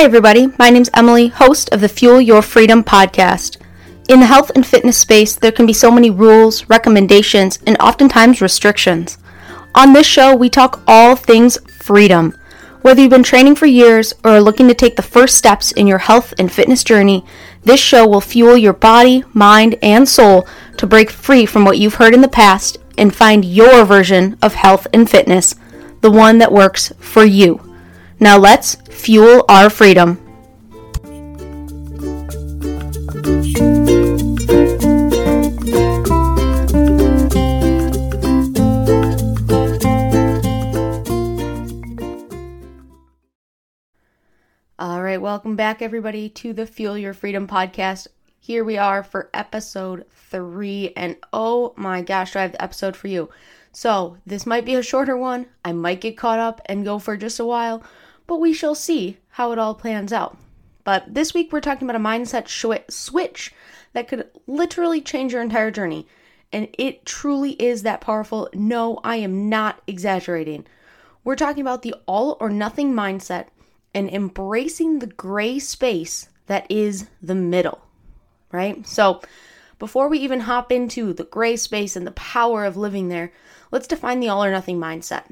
Hi, everybody. My name's Emily, host of the Fuel Your Freedom podcast. In the health and fitness space, there can be so many rules, recommendations, and oftentimes restrictions. On this show, we talk all things freedom. Whether you've been training for years or are looking to take the first steps in your health and fitness journey, this show will fuel your body, mind, and soul to break free from what you've heard in the past and find your version of health and fitness, the one that works for you. Now let's fuel our freedom. All right, welcome back, everybody, to the Fuel Your Freedom podcast. Here we are for episode three, and oh my gosh, I have the episode for you. So, this might be a shorter one. I might get caught up and go for just a while, but we shall see how it all plans out. But this week we're talking about a mindset sh- switch that could literally change your entire journey. And it truly is that powerful. No, I am not exaggerating. We're talking about the all or nothing mindset and embracing the gray space that is the middle, right? So, before we even hop into the gray space and the power of living there, let's define the all or nothing mindset.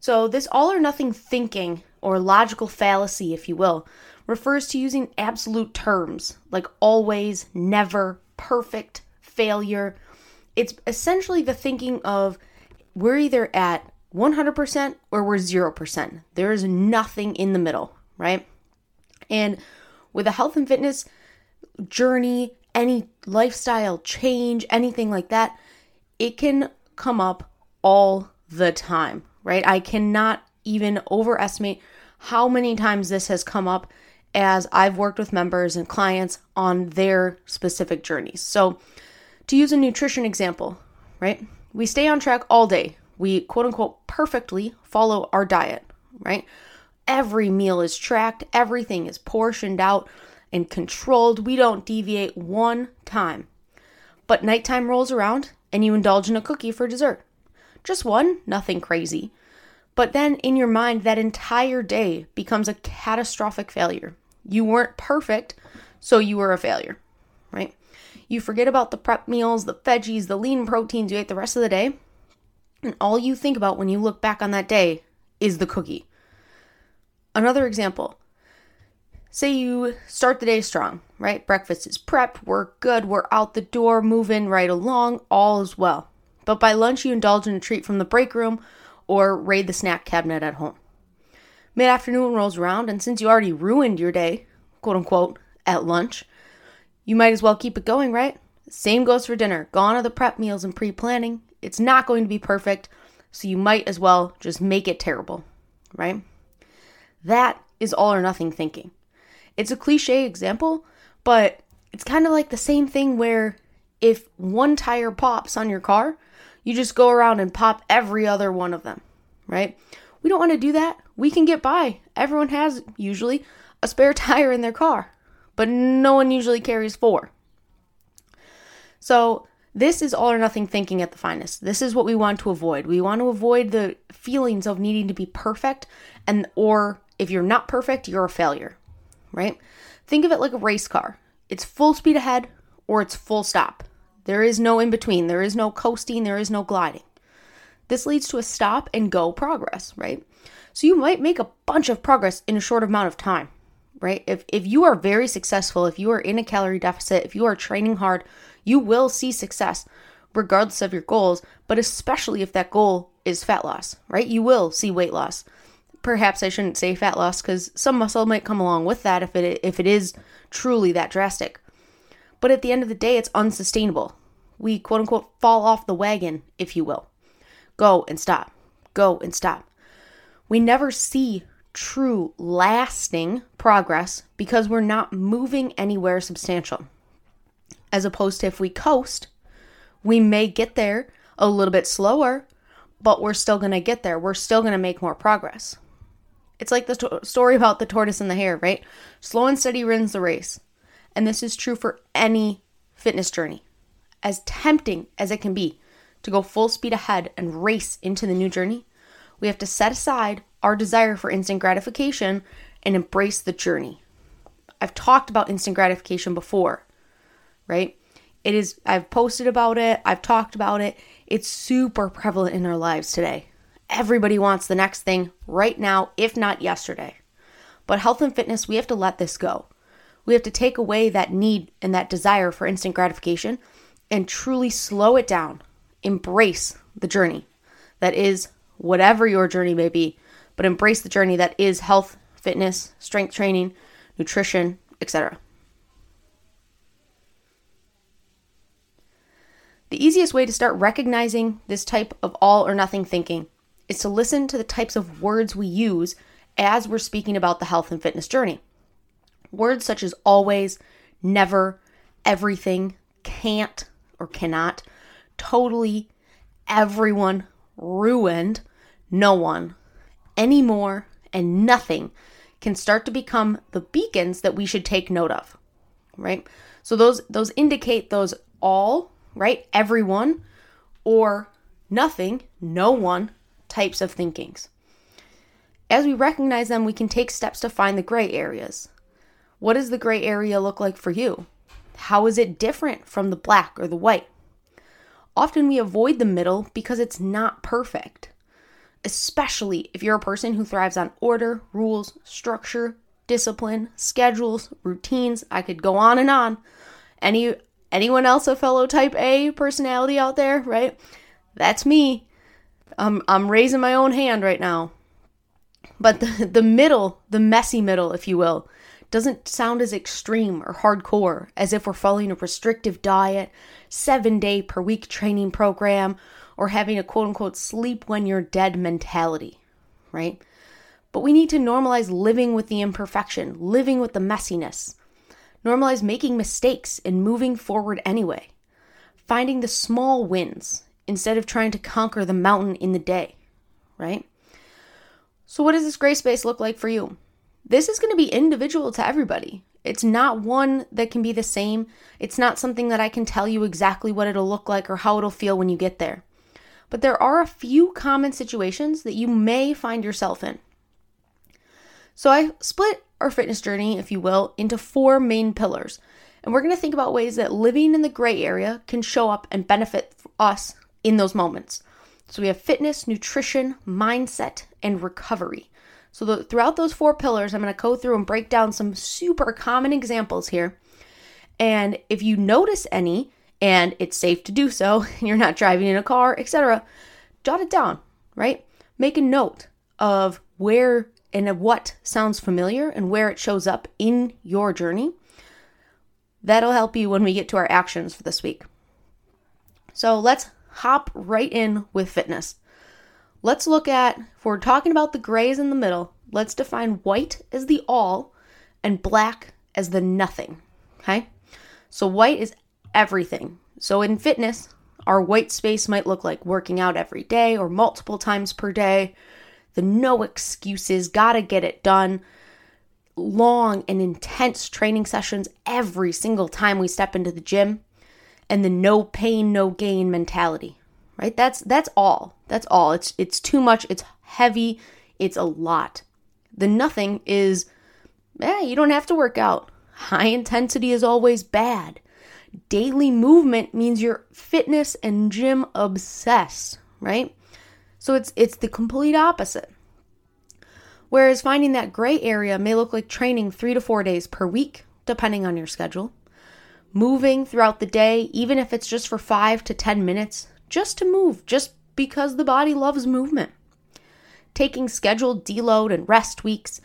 So, this all or nothing thinking or logical fallacy, if you will, refers to using absolute terms like always, never, perfect, failure. It's essentially the thinking of we're either at 100% or we're 0%. There is nothing in the middle, right? And with a health and fitness journey, any lifestyle change, anything like that, it can come up all the time, right? I cannot even overestimate how many times this has come up as I've worked with members and clients on their specific journeys. So, to use a nutrition example, right? We stay on track all day. We quote unquote perfectly follow our diet, right? Every meal is tracked, everything is portioned out and controlled. We don't deviate one time. But nighttime rolls around and you indulge in a cookie for dessert. Just one, nothing crazy. But then in your mind, that entire day becomes a catastrophic failure. You weren't perfect, so you were a failure, right? You forget about the prep meals, the veggies, the lean proteins you ate the rest of the day, and all you think about when you look back on that day is the cookie. Another example say you start the day strong, right? Breakfast is prepped, we're good, we're out the door, moving right along, all is well. But by lunch, you indulge in a treat from the break room or raid the snack cabinet at home. Mid afternoon rolls around, and since you already ruined your day, quote unquote, at lunch, you might as well keep it going, right? Same goes for dinner. Gone are the prep meals and pre planning. It's not going to be perfect, so you might as well just make it terrible, right? That is all or nothing thinking. It's a cliche example, but it's kind of like the same thing where if one tire pops on your car, you just go around and pop every other one of them, right? We don't want to do that. We can get by. Everyone has usually a spare tire in their car, but no one usually carries four. So, this is all or nothing thinking at the finest. This is what we want to avoid. We want to avoid the feelings of needing to be perfect and or if you're not perfect, you're a failure, right? Think of it like a race car. It's full speed ahead or it's full stop. There is no in between. There is no coasting. There is no gliding. This leads to a stop and go progress, right? So you might make a bunch of progress in a short amount of time, right? If, if you are very successful, if you are in a calorie deficit, if you are training hard, you will see success regardless of your goals, but especially if that goal is fat loss, right? You will see weight loss. Perhaps I shouldn't say fat loss because some muscle might come along with that if it if it is truly that drastic. But at the end of the day, it's unsustainable. We quote unquote fall off the wagon, if you will. Go and stop. Go and stop. We never see true, lasting progress because we're not moving anywhere substantial. As opposed to if we coast, we may get there a little bit slower, but we're still going to get there. We're still going to make more progress. It's like the to- story about the tortoise and the hare, right? Slow and steady wins the race. And this is true for any fitness journey. As tempting as it can be to go full speed ahead and race into the new journey, we have to set aside our desire for instant gratification and embrace the journey. I've talked about instant gratification before, right? It is, I've posted about it, I've talked about it. It's super prevalent in our lives today. Everybody wants the next thing right now, if not yesterday. But health and fitness, we have to let this go. We have to take away that need and that desire for instant gratification and truly slow it down. Embrace the journey that is whatever your journey may be, but embrace the journey that is health, fitness, strength training, nutrition, etc. The easiest way to start recognizing this type of all or nothing thinking is to listen to the types of words we use as we're speaking about the health and fitness journey. Words such as always, never, everything, can't or cannot, totally, everyone, ruined, no one, anymore, and nothing can start to become the beacons that we should take note of. Right? So those those indicate those all, right? Everyone or nothing, no one types of thinkings. As we recognize them, we can take steps to find the gray areas. What does the gray area look like for you? How is it different from the black or the white? Often we avoid the middle because it's not perfect, especially if you're a person who thrives on order, rules, structure, discipline, schedules, routines. I could go on and on. Any anyone else a fellow type A personality out there, right? That's me. I'm I'm raising my own hand right now. But the, the middle, the messy middle, if you will, doesn't sound as extreme or hardcore as if we're following a restrictive diet, seven day per week training program, or having a quote unquote sleep when you're dead mentality, right? But we need to normalize living with the imperfection, living with the messiness. Normalize making mistakes and moving forward anyway. Finding the small wins instead of trying to conquer the mountain in the day, right? So, what does this gray space look like for you? This is going to be individual to everybody. It's not one that can be the same. It's not something that I can tell you exactly what it'll look like or how it'll feel when you get there. But there are a few common situations that you may find yourself in. So I split our fitness journey, if you will, into four main pillars. And we're going to think about ways that living in the gray area can show up and benefit us in those moments. So we have fitness, nutrition, mindset, and recovery. So the, throughout those four pillars, I'm going to go through and break down some super common examples here. And if you notice any, and it's safe to do so, and you're not driving in a car, etc., jot it down, right? Make a note of where and what sounds familiar and where it shows up in your journey. That'll help you when we get to our actions for this week. So let's hop right in with fitness. Let's look at, if we're talking about the grays in the middle, let's define white as the all and black as the nothing. Okay? So white is everything. So in fitness, our white space might look like working out every day or multiple times per day, the no excuses, gotta get it done, long and intense training sessions every single time we step into the gym and the no pain no gain mentality right that's that's all that's all. It's it's too much. It's heavy. It's a lot. The nothing is eh, you don't have to work out. High intensity is always bad. Daily movement means you're fitness and gym obsessed right? So it's it's the complete opposite. Whereas finding that gray area may look like training 3 to 4 days per week depending on your schedule. Moving throughout the day, even if it's just for five to 10 minutes, just to move, just because the body loves movement. Taking scheduled deload and rest weeks,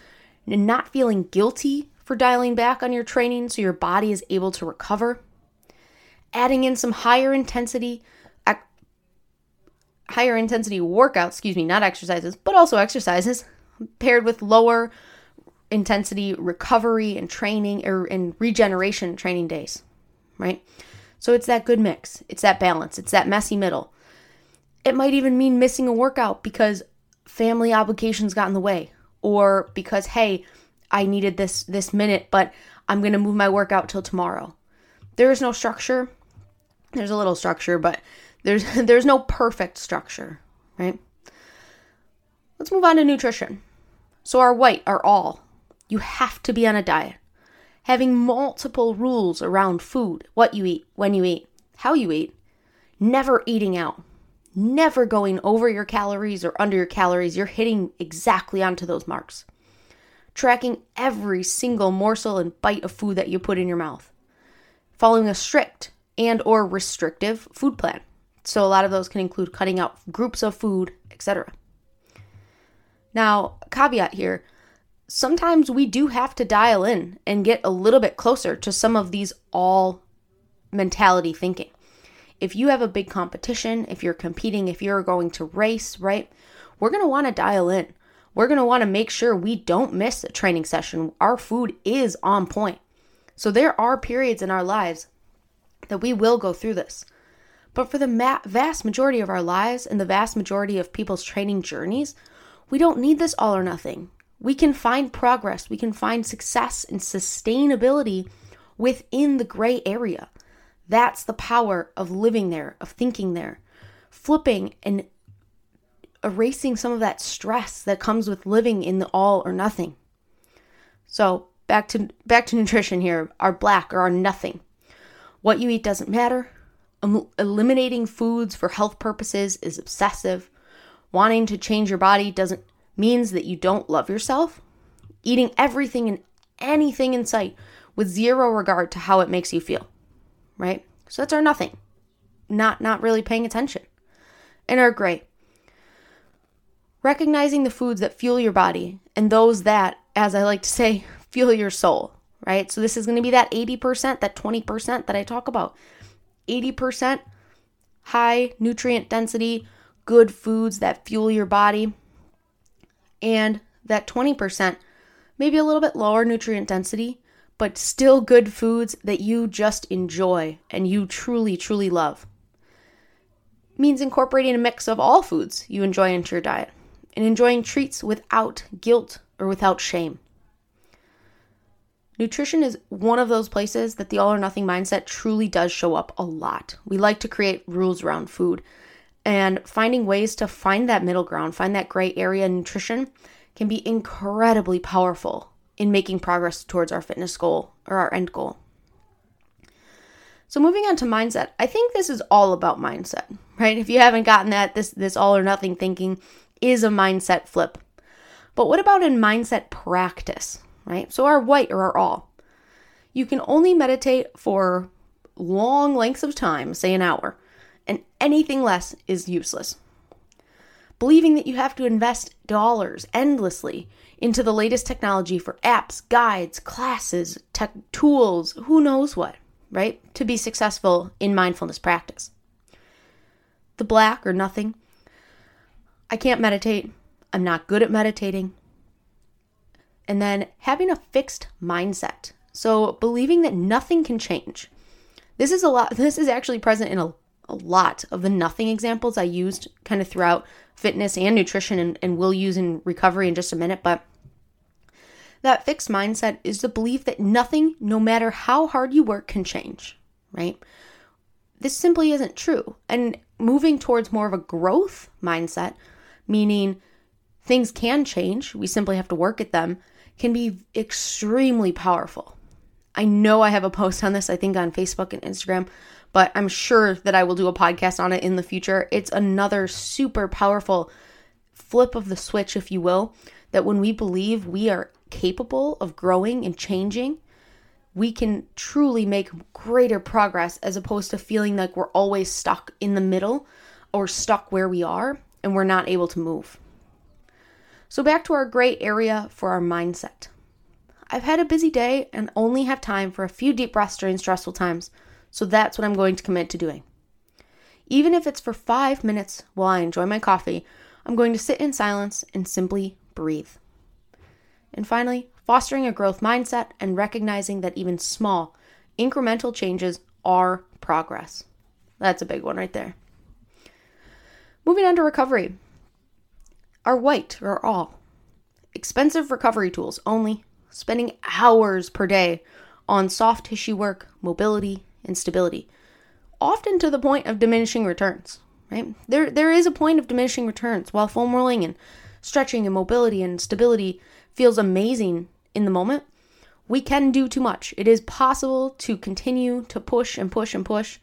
and not feeling guilty for dialing back on your training so your body is able to recover. Adding in some higher intensity higher intensity workouts, excuse me, not exercises, but also exercises paired with lower intensity recovery and training or and regeneration training days right? So it's that good mix, it's that balance, it's that messy middle. It might even mean missing a workout because family obligations got in the way or because hey, I needed this this minute, but I'm going to move my workout till tomorrow. There is no structure. There's a little structure, but there's there's no perfect structure, right? Let's move on to nutrition. So our white, our all, You have to be on a diet. Having multiple rules around food, what you eat, when you eat, how you eat, never eating out, never going over your calories or under your calories. You're hitting exactly onto those marks. Tracking every single morsel and bite of food that you put in your mouth. Following a strict and or restrictive food plan. So a lot of those can include cutting out groups of food, etc. Now, caveat here, sometimes we do have to dial in and get a little bit closer to some of these all mentality thinking. If you have a big competition, if you're competing, if you're going to race, right? We're going to want to dial in. We're going to want to make sure we don't miss a training session. Our food is on point. So there are periods in our lives that we will go through this. But for the ma- vast majority of our lives and the vast majority of people's training journeys, we don't need this all or nothing. We can find progress, we can find success and sustainability within the gray area. That's the power of living there, of thinking there, flipping and erasing some of that stress that comes with living in the all or nothing. So, back to back to nutrition here, our black or our nothing. What you eat doesn't matter. Eliminating foods for health purposes is obsessive. Wanting to change your body doesn't means that you don't love yourself. Eating everything and anything in sight with zero regard to how it makes you feel. Right? So that's our nothing. Not not really paying attention. And our great. Recognizing the foods that fuel your body and those that, as I like to say, fuel your soul, right? So this is going to be that 80%, that 20% that I talk about. 80% high nutrient density, good foods that fuel your body, and that 20%, maybe a little bit lower nutrient density, but still good foods that you just enjoy and you truly, truly love. Means incorporating a mix of all foods you enjoy into your diet and enjoying treats without guilt or without shame. Nutrition is one of those places that the all or nothing mindset truly does show up a lot. We like to create rules around food, and finding ways to find that middle ground, find that gray area in nutrition can be incredibly powerful in making progress towards our fitness goal or our end goal. So moving on to mindset, I think this is all about mindset, right? If you haven't gotten that, this this all or nothing thinking is a mindset flip. But what about in mindset practice? right? So our white or our all. You can only meditate for long lengths of time, say an hour, and anything less is useless. Believing that you have to invest dollars endlessly into the latest technology for apps, guides, classes, tech tools, who knows what, right? To be successful in mindfulness practice. The black or nothing. I can't meditate. I'm not good at meditating and then having a fixed mindset. So believing that nothing can change. This is a lot this is actually present in a, a lot of the nothing examples I used kind of throughout fitness and nutrition and, and will use in recovery in just a minute, but that fixed mindset is the belief that nothing, no matter how hard you work, can change, right? This simply isn't true. And moving towards more of a growth mindset, meaning things can change, we simply have to work at them, can be extremely powerful. I know I have a post on this, I think on Facebook and Instagram, but I'm sure that I will do a podcast on it in the future. It's another super powerful flip of the switch, if you will, that when we believe we are capable of growing and changing, we can truly make greater progress as opposed to feeling like we're always stuck in the middle or stuck where we are and we're not able to move. So, back to our gray area for our mindset. I've had a busy day and only have time for a few deep breaths during stressful times, so that's what I'm going to commit to doing. Even if it's for five minutes while I enjoy my coffee, I'm going to sit in silence and simply breathe. And finally, fostering a growth mindset and recognizing that even small, incremental changes are progress. That's a big one right there. Moving on to recovery are white or all. Expensive recovery tools only, spending hours per day on soft tissue work, mobility, and stability, often to the point of diminishing returns, right? There there is a point of diminishing returns while foam rolling and stretching and mobility and stability feels amazing in the moment, we can do too much. It is possible to continue to push and push and push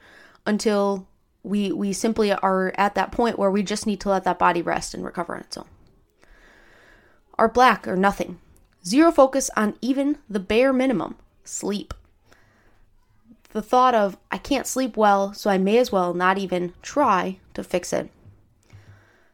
until we we simply are at that point where we just need to let that body rest and recover on its own. Our black or nothing. Zero focus on even the bare minimum, sleep. The thought of I can't sleep well, so I may as well not even try to fix it.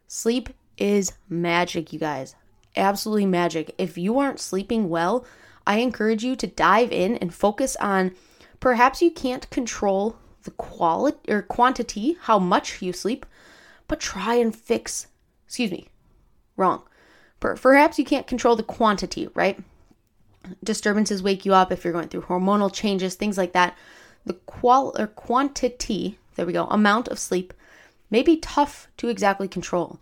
Sleep is magic, you guys. Absolutely magic. If you aren't sleeping well, I encourage you to dive in and focus on perhaps you can't control the quality or quantity, how much you sleep, but try and fix, excuse me, wrong. Perhaps you can't control the quantity, right? Disturbances wake you up if you're going through hormonal changes, things like that. The qual or quantity, there we go, amount of sleep may be tough to exactly control.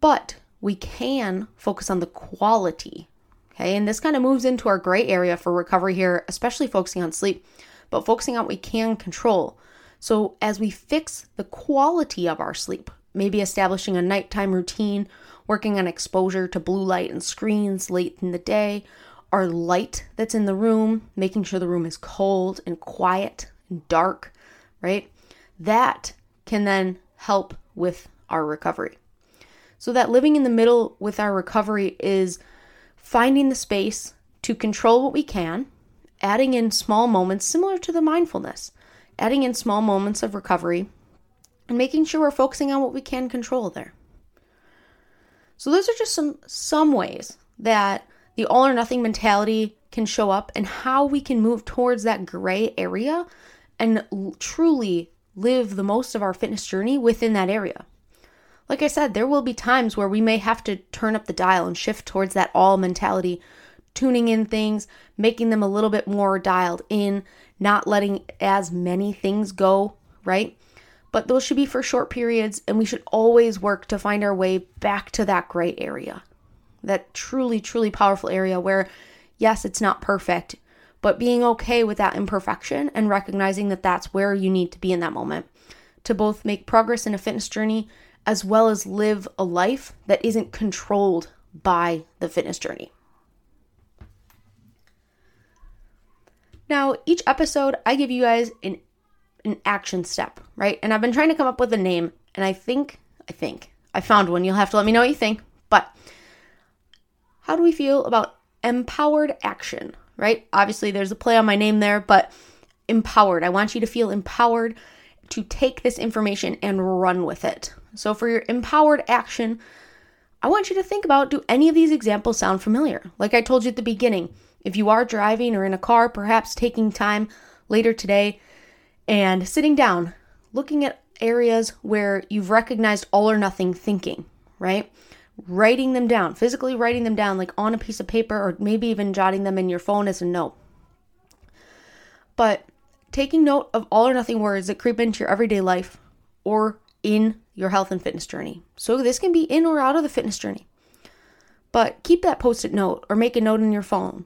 But we can focus on the quality. Okay, and this kind of moves into our gray area for recovery here, especially focusing on sleep, but focusing on what we can control. So, as we fix the quality of our sleep, maybe establishing a nighttime routine, working on exposure to blue light and screens late in the day, our light that's in the room, making sure the room is cold and quiet and dark, right? That can then help with our recovery. So, that living in the middle with our recovery is finding the space to control what we can, adding in small moments similar to the mindfulness, adding in small moments of recovery, and making sure we're focusing on what we can control there. So, those are just some, some ways that the all or nothing mentality can show up and how we can move towards that gray area and truly live the most of our fitness journey within that area. Like I said, there will be times where we may have to turn up the dial and shift towards that all mentality, tuning in things, making them a little bit more dialed in, not letting as many things go, right? But those should be for short periods, and we should always work to find our way back to that gray area. That truly, truly powerful area where, yes, it's not perfect, but being okay with that imperfection and recognizing that that's where you need to be in that moment to both make progress in a fitness journey as well as live a life that isn't controlled by the fitness journey. Now, each episode, I give you guys an, an action step, right? And I've been trying to come up with a name, and I think, I think, I found one. You'll have to let me know what you think. But how do we feel about empowered action, right? Obviously, there's a play on my name there, but empowered. I want you to feel empowered to take this information and run with it. So, for your empowered action, I want you to think about do any of these examples sound familiar? Like I told you at the beginning, if you are driving or in a car, perhaps taking time later today and sitting down, looking at areas where you've recognized all or nothing thinking, right? Writing them down, physically writing them down, like on a piece of paper, or maybe even jotting them in your phone as a note. But taking note of all or nothing words that creep into your everyday life or in your health and fitness journey. So this can be in or out of the fitness journey. But keep that post it note or make a note in your phone.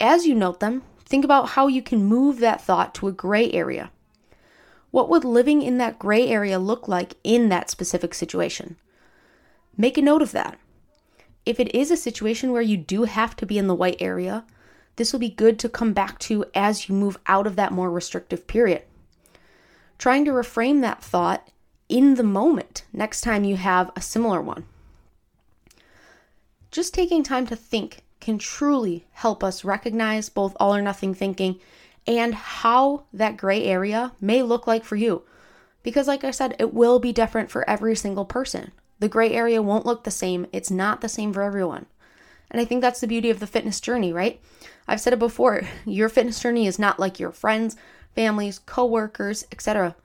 As you note them, think about how you can move that thought to a gray area. What would living in that gray area look like in that specific situation? Make a note of that. If it is a situation where you do have to be in the white area, this will be good to come back to as you move out of that more restrictive period. Trying to reframe that thought in the moment next time you have a similar one. Just taking time to think can truly help us recognize both all or nothing thinking and how that gray area may look like for you. Because, like I said, it will be different for every single person. The gray area won't look the same, it's not the same for everyone. And I think that's the beauty of the fitness journey, right? I've said it before your fitness journey is not like your friends, families, coworkers, etc.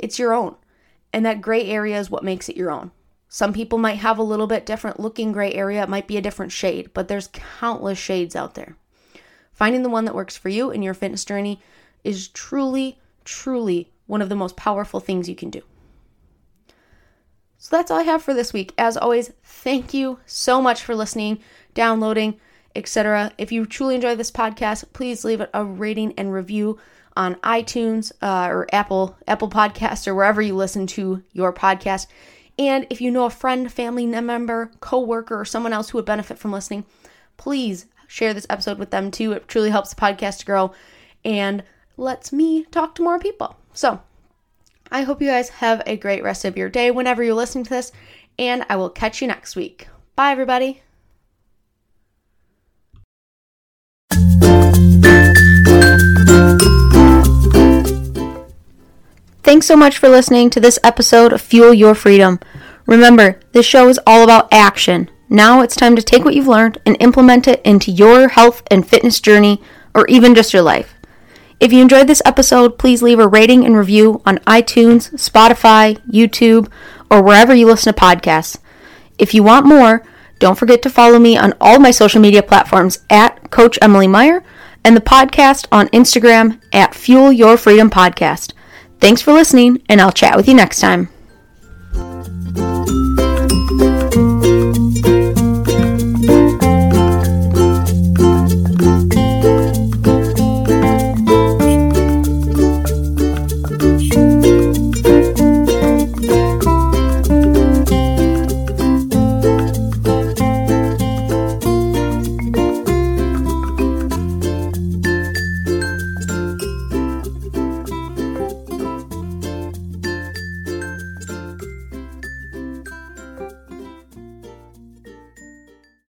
It's your own. And that gray area is what makes it your own. Some people might have a little bit different looking gray area. It might be a different shade, but there's countless shades out there. Finding the one that works for you in your fitness journey is truly, truly one of the most powerful things you can do. So that's all I have for this week. As always, thank you so much for listening, downloading, etc. If you truly enjoy this podcast, please leave it a rating and review on iTunes uh, or Apple Apple Podcasts or wherever you listen to your podcast. And if you know a friend, family member, coworker, or someone else who would benefit from listening, please share this episode with them too. It truly helps the podcast grow and lets me talk to more people. So, I hope you guys have a great rest of your day whenever you're listening to this, and I will catch you next week. Bye, everybody. Thanks so much for listening to this episode of Fuel Your Freedom. Remember, this show is all about action. Now it's time to take what you've learned and implement it into your health and fitness journey, or even just your life. If you enjoyed this episode, please leave a rating and review on iTunes, Spotify, YouTube, or wherever you listen to podcasts. If you want more, don't forget to follow me on all my social media platforms at Coach Emily Meyer and the podcast on Instagram at Fuel Your Freedom Podcast. Thanks for listening, and I'll chat with you next time.